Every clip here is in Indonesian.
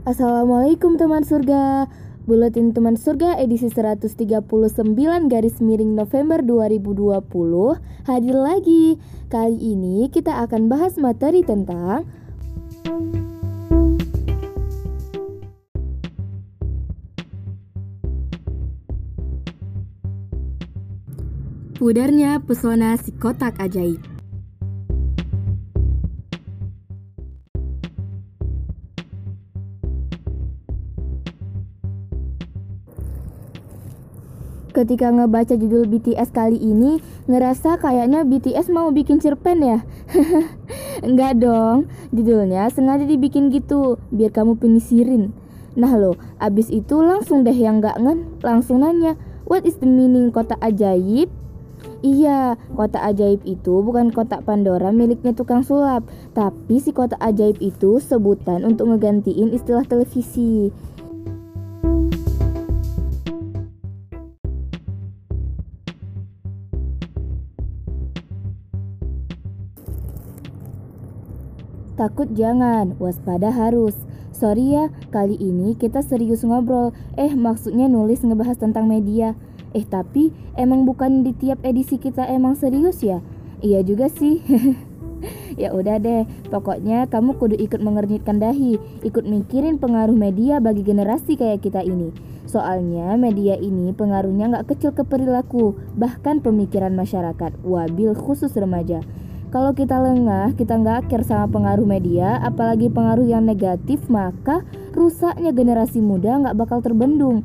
Assalamualaikum teman surga. Buletin teman surga edisi 139 garis miring November 2020 Hadir lagi. Kali ini kita akan bahas materi tentang Pudarnya pesona si kotak ajaib ketika ngebaca judul BTS kali ini ngerasa kayaknya BTS mau bikin cerpen ya Enggak dong judulnya sengaja dibikin gitu biar kamu penisirin Nah lo abis itu langsung deh yang gak ngen langsung nanya What is the meaning kota ajaib? Iya, kota ajaib itu bukan kotak Pandora miliknya tukang sulap, tapi si kota ajaib itu sebutan untuk ngegantiin istilah televisi. Takut jangan, waspada harus. Sorry ya, kali ini kita serius ngobrol. Eh, maksudnya nulis ngebahas tentang media. Eh, tapi emang bukan di tiap edisi kita emang serius ya? Iya juga sih. ya udah deh, pokoknya kamu kudu ikut mengernyitkan dahi, ikut mikirin pengaruh media bagi generasi kayak kita ini. Soalnya media ini pengaruhnya nggak kecil ke perilaku, bahkan pemikiran masyarakat, wabil khusus remaja. Kalau kita lengah, kita nggak care sama pengaruh media, apalagi pengaruh yang negatif, maka rusaknya generasi muda nggak bakal terbendung.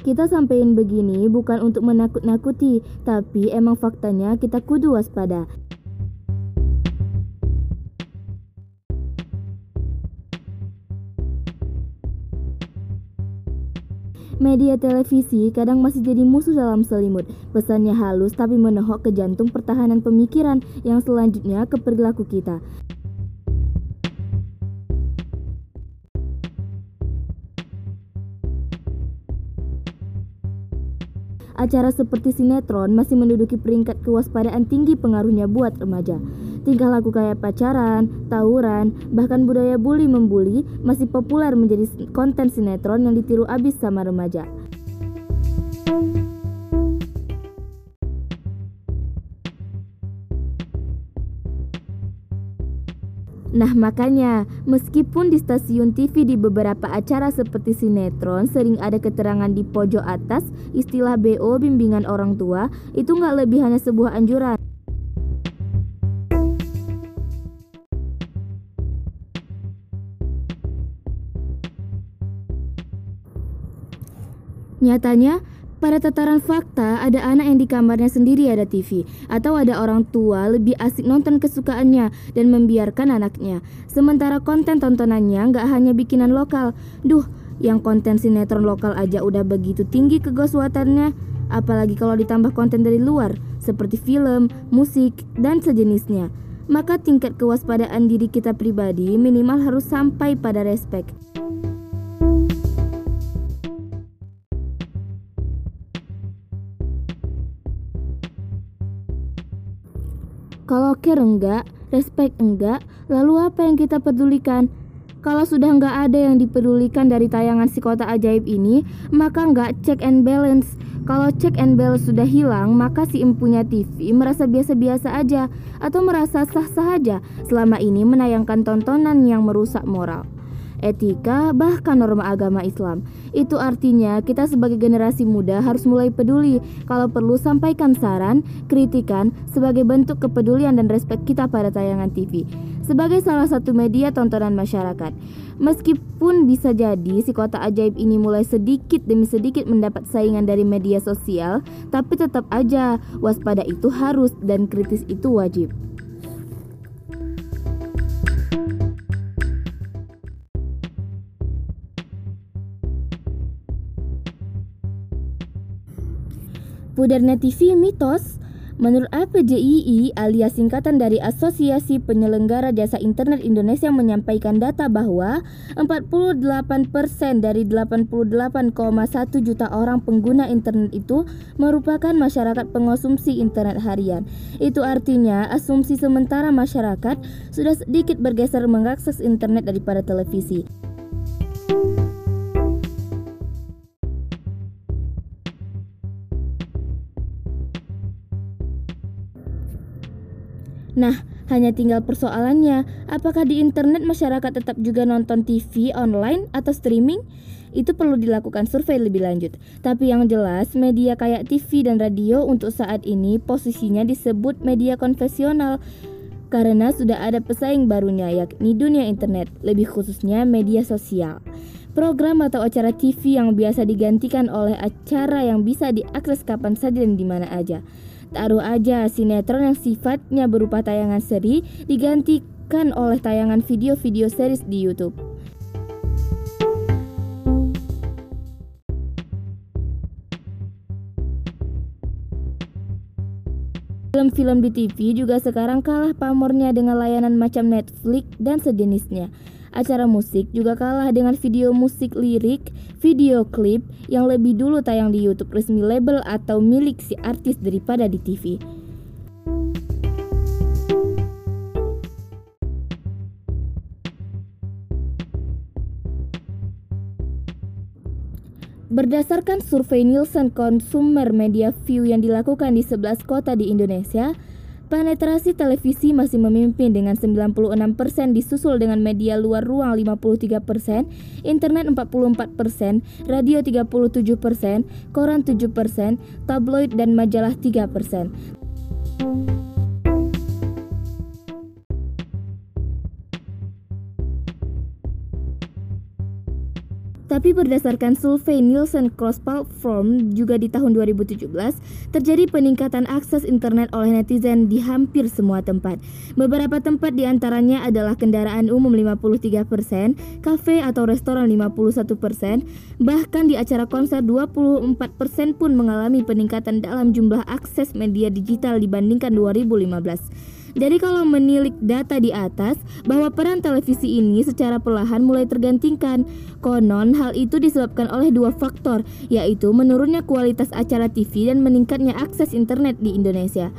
Kita sampein begini bukan untuk menakut-nakuti, tapi emang faktanya kita kudu waspada. Media televisi kadang masih jadi musuh dalam selimut. Pesannya halus tapi menohok ke jantung pertahanan pemikiran yang selanjutnya ke perilaku kita. Acara seperti sinetron masih menduduki peringkat kewaspadaan tinggi pengaruhnya buat remaja. Tingkah laku kayak pacaran, tawuran, bahkan budaya bully membuli masih populer menjadi konten sinetron yang ditiru abis sama remaja. Nah makanya, meskipun di stasiun TV di beberapa acara seperti sinetron sering ada keterangan di pojok atas istilah BO bimbingan orang tua, itu nggak lebih hanya sebuah anjuran. Nyatanya, pada tataran fakta, ada anak yang di kamarnya sendiri ada TV, atau ada orang tua lebih asik nonton kesukaannya dan membiarkan anaknya. Sementara konten tontonannya nggak hanya bikinan lokal. Duh, yang konten sinetron lokal aja udah begitu tinggi kegoswatannya, apalagi kalau ditambah konten dari luar, seperti film, musik, dan sejenisnya. Maka tingkat kewaspadaan diri kita pribadi minimal harus sampai pada respect. Kalau care enggak, respect enggak, lalu apa yang kita pedulikan? Kalau sudah enggak ada yang dipedulikan dari tayangan si kota ajaib ini, maka enggak check and balance. Kalau check and balance sudah hilang, maka si empunya TV merasa biasa-biasa aja atau merasa sah-sah aja selama ini menayangkan tontonan yang merusak moral etika, bahkan norma agama Islam. Itu artinya kita sebagai generasi muda harus mulai peduli. Kalau perlu sampaikan saran, kritikan sebagai bentuk kepedulian dan respek kita pada tayangan TV. Sebagai salah satu media tontonan masyarakat. Meskipun bisa jadi si kota ajaib ini mulai sedikit demi sedikit mendapat saingan dari media sosial, tapi tetap aja waspada itu harus dan kritis itu wajib. Pudarnya TV mitos Menurut APJII alias singkatan dari Asosiasi Penyelenggara Jasa Internet Indonesia menyampaikan data bahwa 48% dari 88,1 juta orang pengguna internet itu merupakan masyarakat pengonsumsi internet harian. Itu artinya asumsi sementara masyarakat sudah sedikit bergeser mengakses internet daripada televisi. Nah, hanya tinggal persoalannya, apakah di internet masyarakat tetap juga nonton TV online atau streaming? Itu perlu dilakukan survei lebih lanjut. Tapi yang jelas, media kayak TV dan radio untuk saat ini posisinya disebut media konvensional karena sudah ada pesaing barunya yakni dunia internet, lebih khususnya media sosial. Program atau acara TV yang biasa digantikan oleh acara yang bisa diakses kapan saja dan di mana aja. Taruh aja sinetron yang sifatnya berupa tayangan seri digantikan oleh tayangan video-video series di YouTube. Film-film di TV juga sekarang kalah pamornya dengan layanan macam Netflix dan sejenisnya. Acara musik juga kalah dengan video musik lirik, video klip yang lebih dulu tayang di YouTube resmi label atau milik si artis daripada di TV. Berdasarkan survei Nielsen Consumer Media View yang dilakukan di 11 kota di Indonesia, Penetrasi televisi masih memimpin dengan 96% disusul dengan media luar ruang 53%, internet 44%, radio 37%, koran 7%, tabloid dan majalah 3%. Tapi berdasarkan survei Nielsen Cross Platform juga di tahun 2017 terjadi peningkatan akses internet oleh netizen di hampir semua tempat. Beberapa tempat di antaranya adalah kendaraan umum 53%, kafe atau restoran 51%, bahkan di acara konser 24% pun mengalami peningkatan dalam jumlah akses media digital dibandingkan 2015. Jadi kalau menilik data di atas bahwa peran televisi ini secara perlahan mulai tergantikan. Konon hal itu disebabkan oleh dua faktor, yaitu menurunnya kualitas acara TV dan meningkatnya akses internet di Indonesia.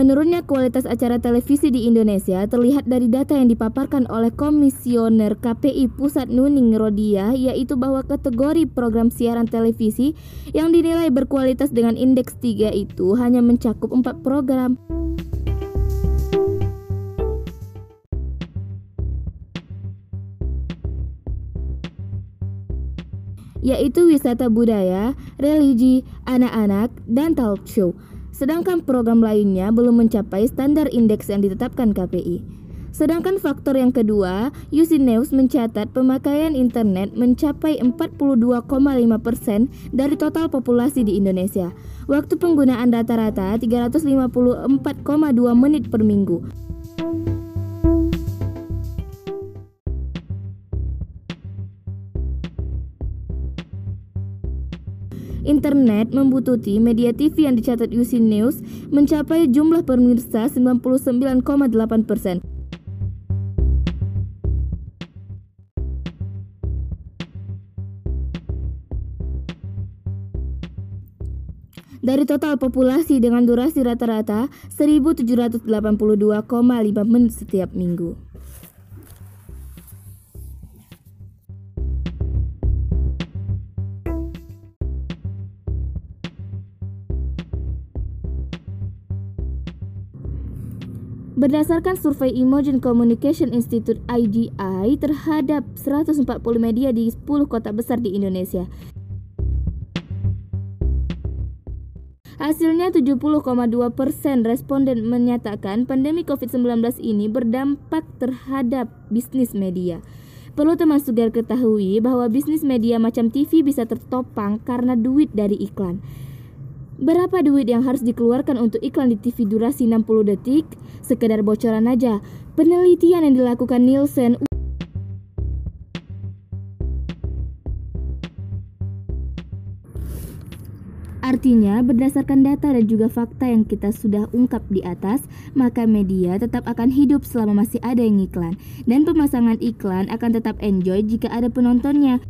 Menurunnya kualitas acara televisi di Indonesia terlihat dari data yang dipaparkan oleh Komisioner KPI Pusat Nuning Rodia yaitu bahwa kategori program siaran televisi yang dinilai berkualitas dengan indeks 3 itu hanya mencakup 4 program. yaitu wisata budaya, religi, anak-anak, dan talk show sedangkan program lainnya belum mencapai standar indeks yang ditetapkan KPI. Sedangkan faktor yang kedua, Usinews mencatat pemakaian internet mencapai 42,5% dari total populasi di Indonesia. Waktu penggunaan rata-rata 354,2 menit per minggu. Internet membutuhkan media TV yang dicatat UC News mencapai jumlah pemirsa 99,8 persen. Dari total populasi dengan durasi rata-rata 1782,5 menit setiap minggu. Berdasarkan survei Imogen Communication Institute IGI terhadap 140 media di 10 kota besar di Indonesia. Hasilnya 70,2 persen responden menyatakan pandemi COVID-19 ini berdampak terhadap bisnis media. Perlu teman sugar ketahui bahwa bisnis media macam TV bisa tertopang karena duit dari iklan. Berapa duit yang harus dikeluarkan untuk iklan di TV durasi 60 detik? Sekedar bocoran aja, penelitian yang dilakukan Nielsen Artinya, berdasarkan data dan juga fakta yang kita sudah ungkap di atas, maka media tetap akan hidup selama masih ada yang iklan. Dan pemasangan iklan akan tetap enjoy jika ada penontonnya.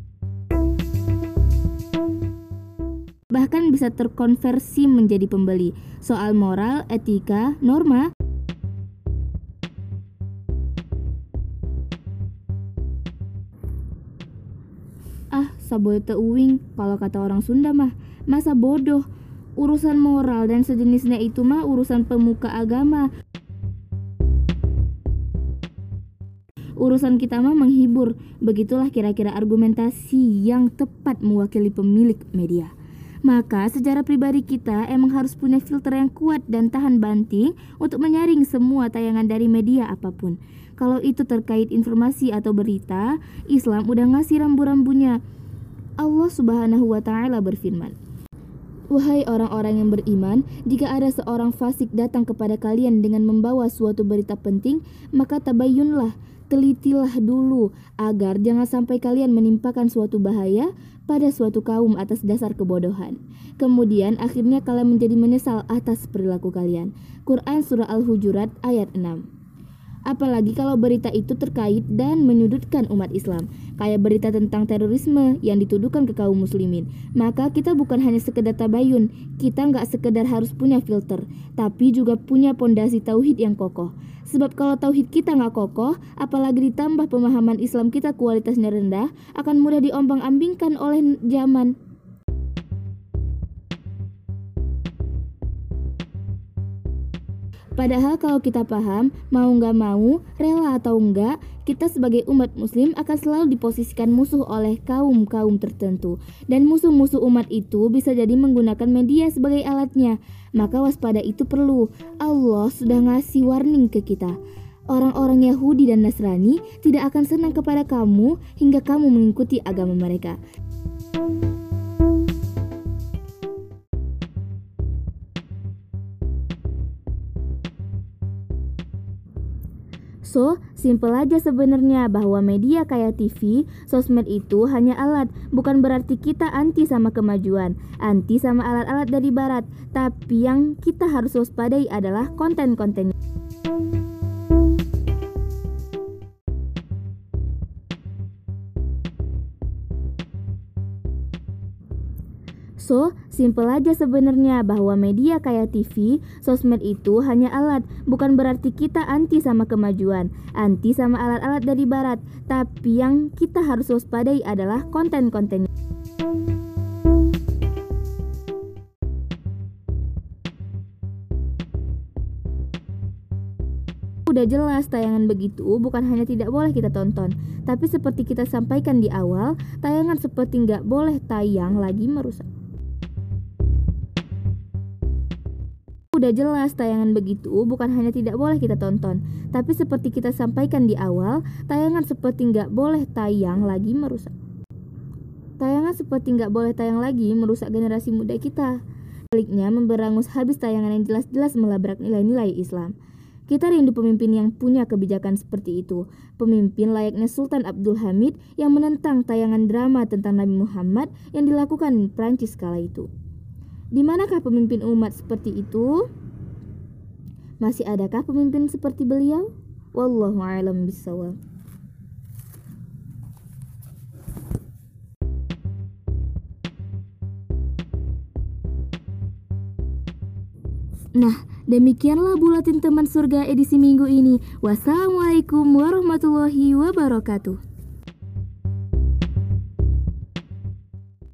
Bahkan bisa terkonversi menjadi pembeli. Soal moral, etika, norma, Ah, saboy uwing kalau kata orang Sunda mah. Masa bodoh? Urusan moral dan sejenisnya itu mah urusan pemuka agama. Urusan kita mah menghibur. Begitulah kira-kira argumentasi yang tepat mewakili pemilik media. Maka sejarah pribadi kita emang harus punya filter yang kuat dan tahan banting untuk menyaring semua tayangan dari media apa pun. Kalau itu terkait informasi atau berita, Islam udah ngasih rambu-rambunya. Allah Subhanahu wa taala berfirman, Wahai orang-orang yang beriman, jika ada seorang fasik datang kepada kalian dengan membawa suatu berita penting, maka tabayunlah, telitilah dulu agar jangan sampai kalian menimpakan suatu bahaya pada suatu kaum atas dasar kebodohan. Kemudian akhirnya kalian menjadi menyesal atas perilaku kalian. Quran Surah Al-Hujurat ayat 6 Apalagi kalau berita itu terkait dan menyudutkan umat Islam, kayak berita tentang terorisme yang dituduhkan ke kaum muslimin. Maka kita bukan hanya sekedar tabayun, kita nggak sekedar harus punya filter, tapi juga punya pondasi tauhid yang kokoh. Sebab kalau tauhid kita nggak kokoh, apalagi ditambah pemahaman Islam kita kualitasnya rendah, akan mudah diombang-ambingkan oleh zaman. Padahal kalau kita paham, mau nggak mau, rela atau enggak, kita sebagai umat muslim akan selalu diposisikan musuh oleh kaum-kaum tertentu. Dan musuh-musuh umat itu bisa jadi menggunakan media sebagai alatnya. Maka waspada itu perlu. Allah sudah ngasih warning ke kita. Orang-orang Yahudi dan Nasrani tidak akan senang kepada kamu hingga kamu mengikuti agama mereka. So, simple aja sebenarnya bahwa media kayak TV, sosmed itu hanya alat, bukan berarti kita anti sama kemajuan, anti sama alat-alat dari barat, tapi yang kita harus waspadai adalah konten-kontennya. So, simple aja sebenarnya bahwa media kayak TV, sosmed itu hanya alat, bukan berarti kita anti sama kemajuan, anti sama alat-alat dari barat, tapi yang kita harus waspadai adalah konten-kontennya. Udah jelas tayangan begitu bukan hanya tidak boleh kita tonton, tapi seperti kita sampaikan di awal, tayangan seperti nggak boleh tayang lagi merusak. Udah jelas tayangan begitu bukan hanya tidak boleh kita tonton, tapi seperti kita sampaikan di awal, tayangan seperti nggak boleh tayang lagi merusak. Tayangan seperti nggak boleh tayang lagi merusak generasi muda kita. Sebaliknya memberangus habis tayangan yang jelas-jelas melabrak nilai-nilai Islam. Kita rindu pemimpin yang punya kebijakan seperti itu. Pemimpin layaknya Sultan Abdul Hamid yang menentang tayangan drama tentang Nabi Muhammad yang dilakukan Prancis kala itu. Di manakah pemimpin umat seperti itu? Masih adakah pemimpin seperti beliau? Wallahu a'lam bishawab. Nah, demikianlah bulatin teman surga edisi minggu ini. Wassalamualaikum warahmatullahi wabarakatuh.